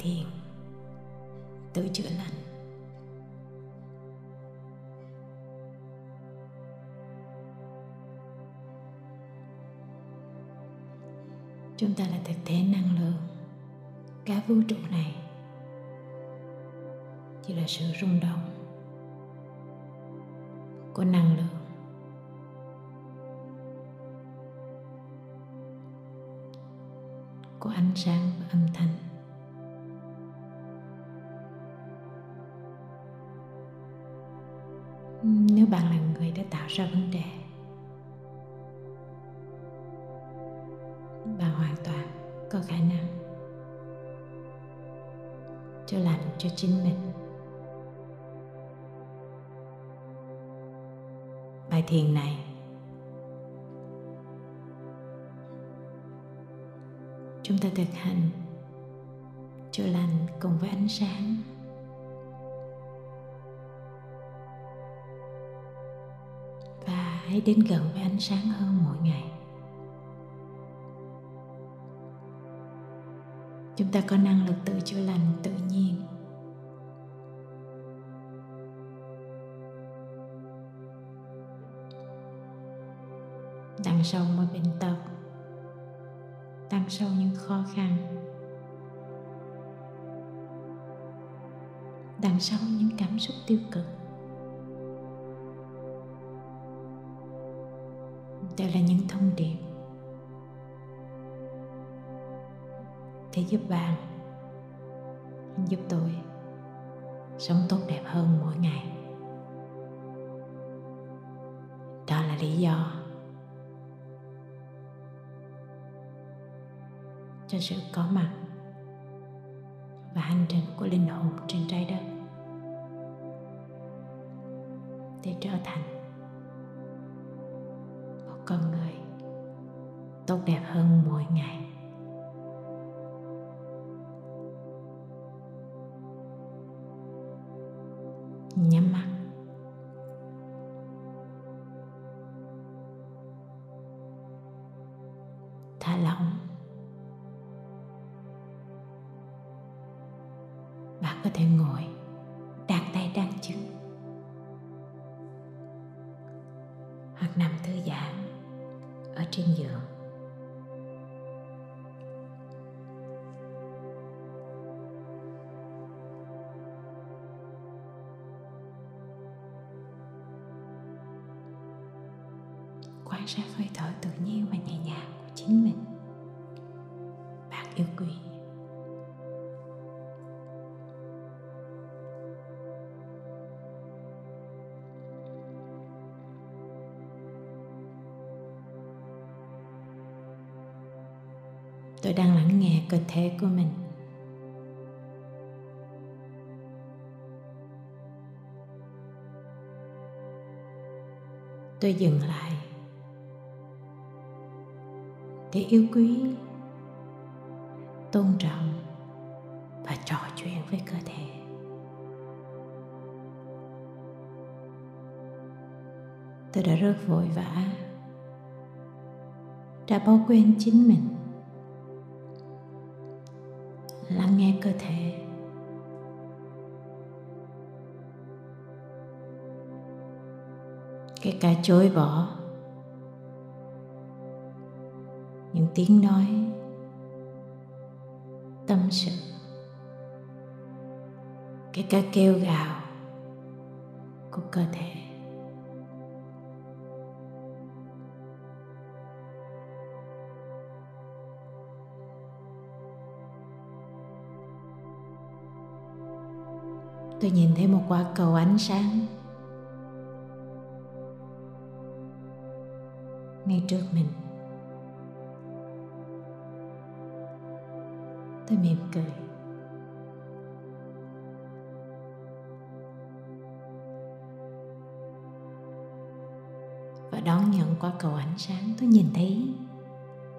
thiền. Tự chữa lành. Chúng ta là thực thể năng lượng. Cả vũ trụ này chỉ là sự rung động của năng lượng. Của ánh sáng và âm thanh. Bạn là người đã tạo ra vấn đề. Bạn hoàn toàn có khả năng chữa lành cho chính mình. Bài thiền này chúng ta thực hành chữa lành cùng với ánh sáng. Hãy đến gần với ánh sáng hơn mỗi ngày. Chúng ta có năng lực tự chữa lành tự nhiên. Đằng sau mỗi bệnh tật, đằng sau những khó khăn, đằng sau những cảm xúc tiêu cực. Đều là những thông điệp. Để giúp bạn, giúp tôi sống tốt đẹp hơn mỗi ngày. Đó là lý do cho sự có mặt và hành trình của linh hồn trên trái đất để trở thành con người, tốt đẹp hơn mỗi ngày. Nhắm mắt. Thả lỏng. Bạn có thể ngồi, đặt tay đan chân hoặc nằm thư giãn ở trên giường. Quan sát hơi thở tự nhiên và nhẹ nhàng của chính mình. Tôi đang lắng nghe cơ thể của mình. Tôi dừng lại. Để yêu quý, tôn trọng và trò chuyện với cơ thể. Tôi đã rất vội vã. Đã bỏ quên chính mình. Nghe cơ thể. Kể cả chối bỏ. Những tiếng nói. Tâm sự. Kể cả kêu gào của cơ thể. Tôi nhìn thấy một quả cầu ánh sáng. Ngay trước mình. Tôi mỉm cười. Và đón nhận quả cầu ánh sáng, tôi nhìn thấy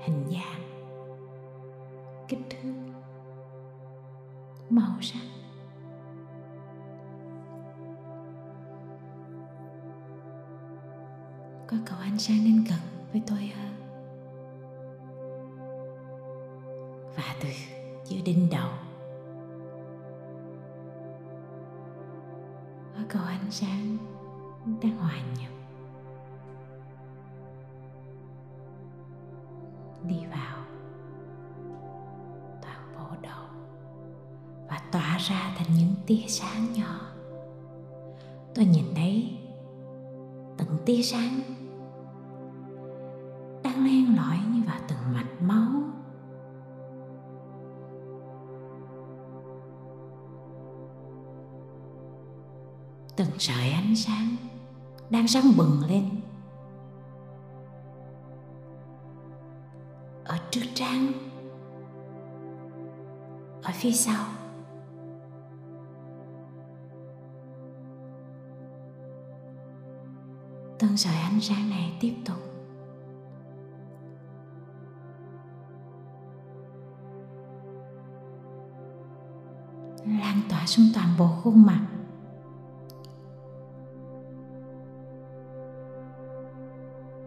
hình dạng. có cậu anh sang nên gần với tôi hơn và từ giữa đinh đầu. Có cậu anh sang đang hòa nhập. Đi vào toàn bộ đầu. Và tỏa ra thành những tia sáng nhỏ. Tôi nhìn thấy từng tia sáng đang len lỏi như vào từng mạch máu. Từng sợi ánh sáng đang sáng bừng lên. Ở trước trán, ở phía sau. Từng sợi ánh sáng này tiếp tục lan tỏa xuống toàn bộ khuôn mặt.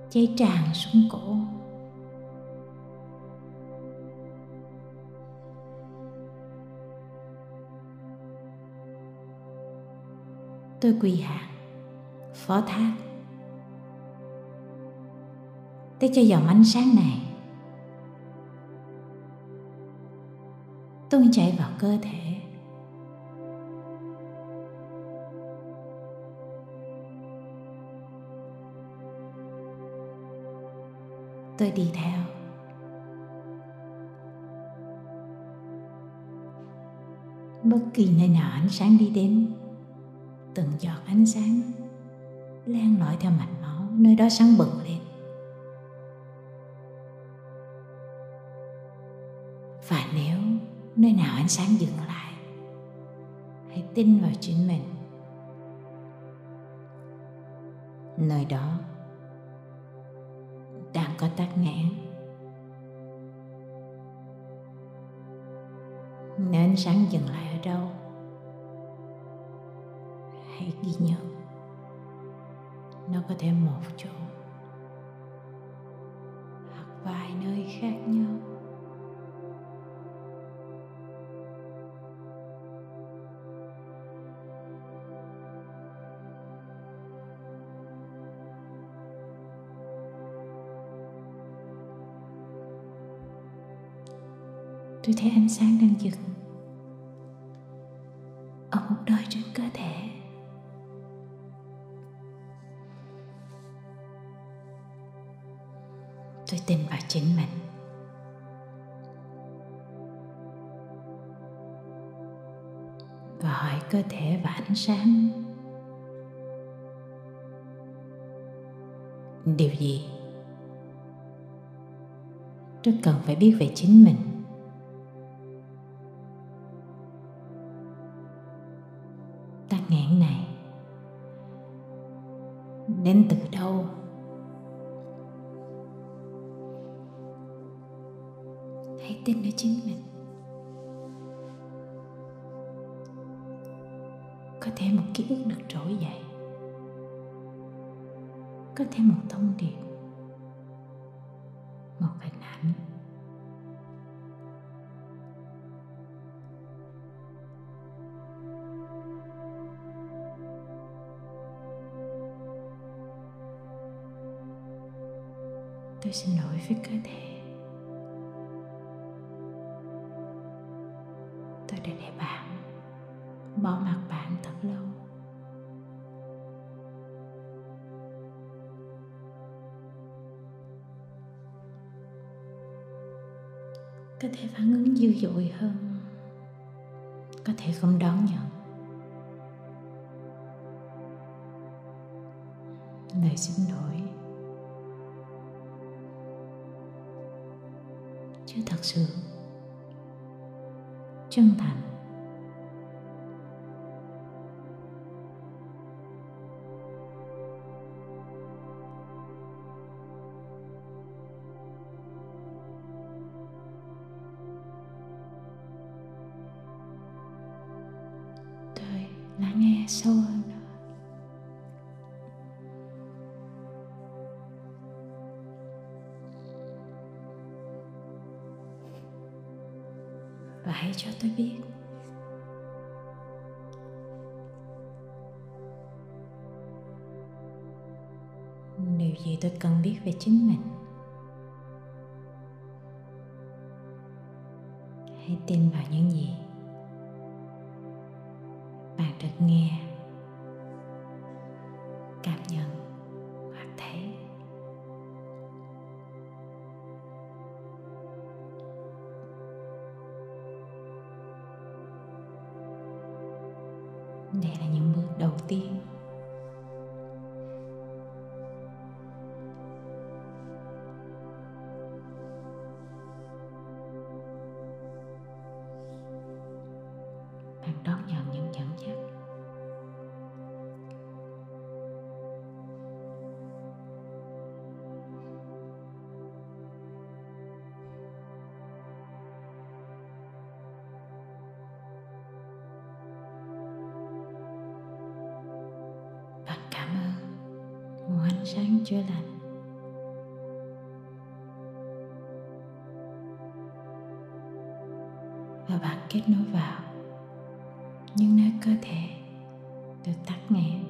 Cháy tràn xuống cổ. Tôi quỳ hạ, phó thác. Để cho dòng ánh sáng này. Tuôn chảy vào cơ thể. Tôi đi theo. Bất kỳ nơi nào ánh sáng đi đến, từng giọt ánh sáng len lỏi theo mạch máu nơi đó sáng bừng lên. Và nếu nơi nào ánh sáng dừng lại, hãy tin vào chính mình. Nơi đó có tắc nghẽn nếu ánh sáng dừng lại ở đâu? Hãy ghi nhớ. Nó có thể một chỗ. Hoặc vài nơi khác nhau. Tôi thấy ánh sáng đang dừng. Ở một nơi trên cơ thể. Tôi tin vào chính mình. Và hỏi cơ thể và ánh sáng. Điều gì? Tôi cần phải biết về chính mình. Tôi xin lỗi với cơ thể. Tôi đã để bạn bỏ mặt bạn thật lâu. Có thể phản ứng dữ dội hơn. Có thể không đón nhận. Lời xin lỗi. Chứ thật sự. Chân thành. và hãy cho tôi biết. Điều gì tôi cần biết về chính mình? Hãy tin vào những gì đây là những bước đầu tiên. Sáng chữa lành. Và bạn kết nối vào những nơi cơ thể được tắt nghẽn.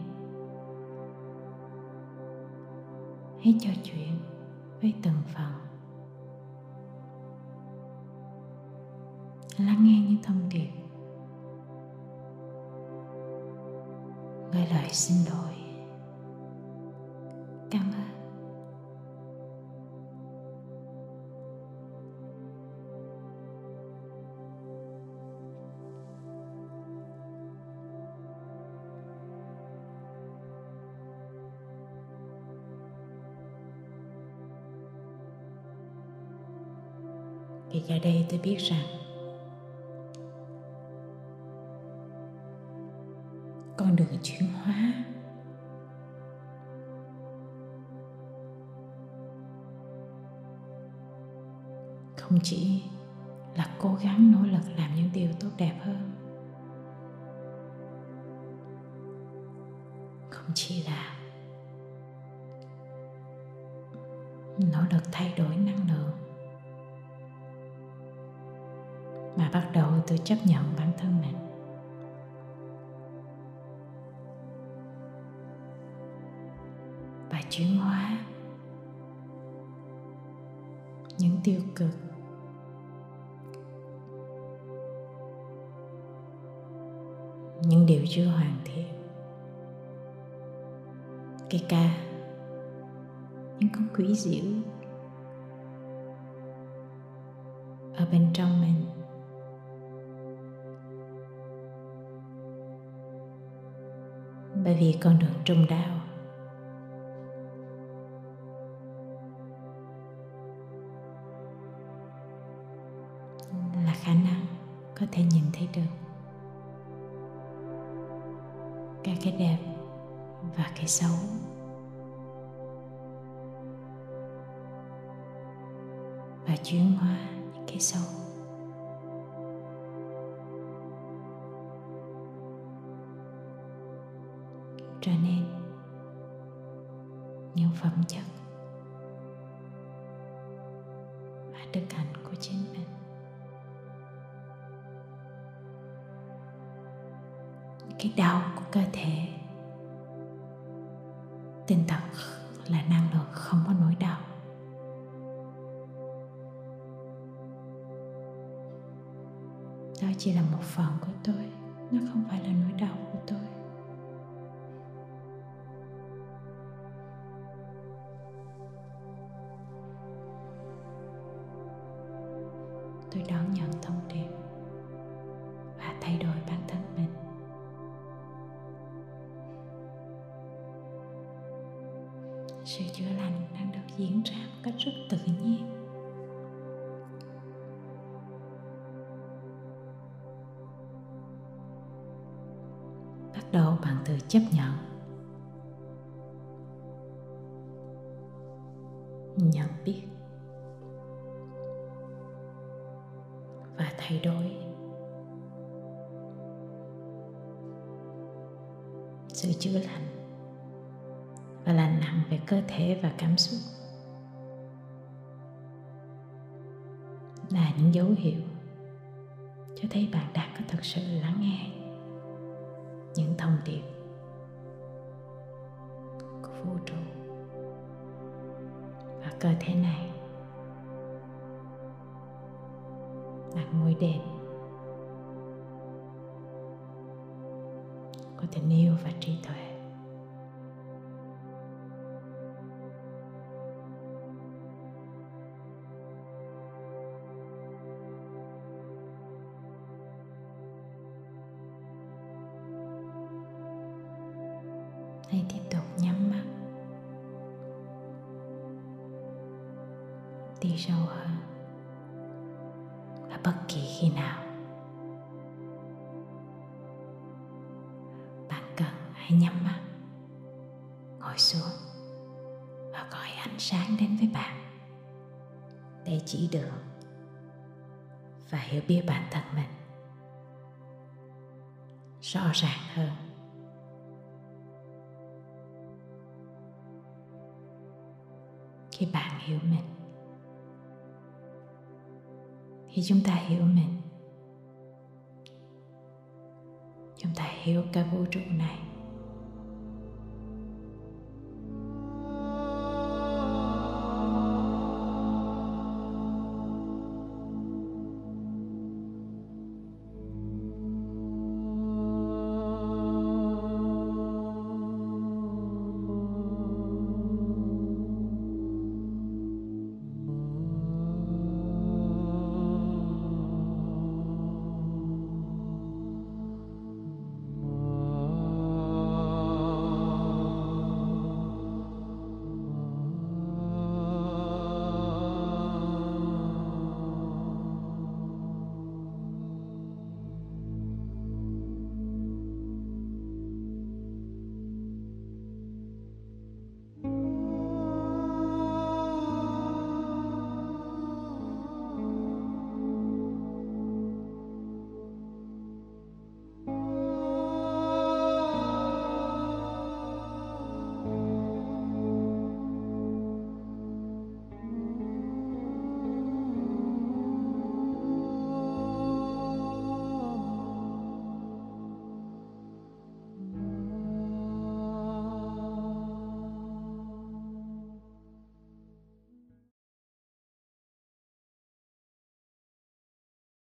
Hãy trò chuyện với từng phần. Lắng nghe những thông điệp. Gửi lời xin lỗi. Vì giờ đây tôi biết rằng con đường chuyển hóa. Không chỉ là cố gắng nỗ lực làm những điều tốt đẹp hơn, không chỉ là nỗ lực thay đổi năng lượng. Mà bắt đầu từ chấp nhận bản thân mình. Và chuyển hóa những tiêu cực. Những điều chưa hoàn thiện. Kể cả những con quỷ diễu con đường trung đạo là khả năng có thể nhìn thấy được cả cái đẹp và cái xấu. Và chuyển hóa những cái xấu. Trở nên những phẩm chất và đức hạnh của chính mình. Cái đau của cơ thể, tinh thần là năng lượng không có nỗi đau. Đó chỉ là một phần của tôi, nó không phải là nỗi đau của tôi tôi. Sự chữa lành đang được diễn ra một cách rất tự nhiên. Bắt đầu bằng từ chấp nhận. Nhận biết. Và thay đổi. Sự chữa lành và lành nặng về cơ thể và cảm xúc. Là những dấu hiệu cho thấy bạn đang có thật sự lắng nghe những thông điệp của vũ trụ và cơ thể này. Đặt ngôi đền của tình yêu và trí tuệ. Hãy tiếp tục nhắm mắt. Đi sâu hơn. Và bất kỳ khi nào bạn cần, hãy nhắm mắt. Ngồi xuống và gọi ánh sáng đến với bạn để chỉ đường và hiểu biết bản thân mình rõ ràng hơn. Khi bạn hiểu mình. Khi chúng ta hiểu mình, chúng ta hiểu cả vũ trụ này.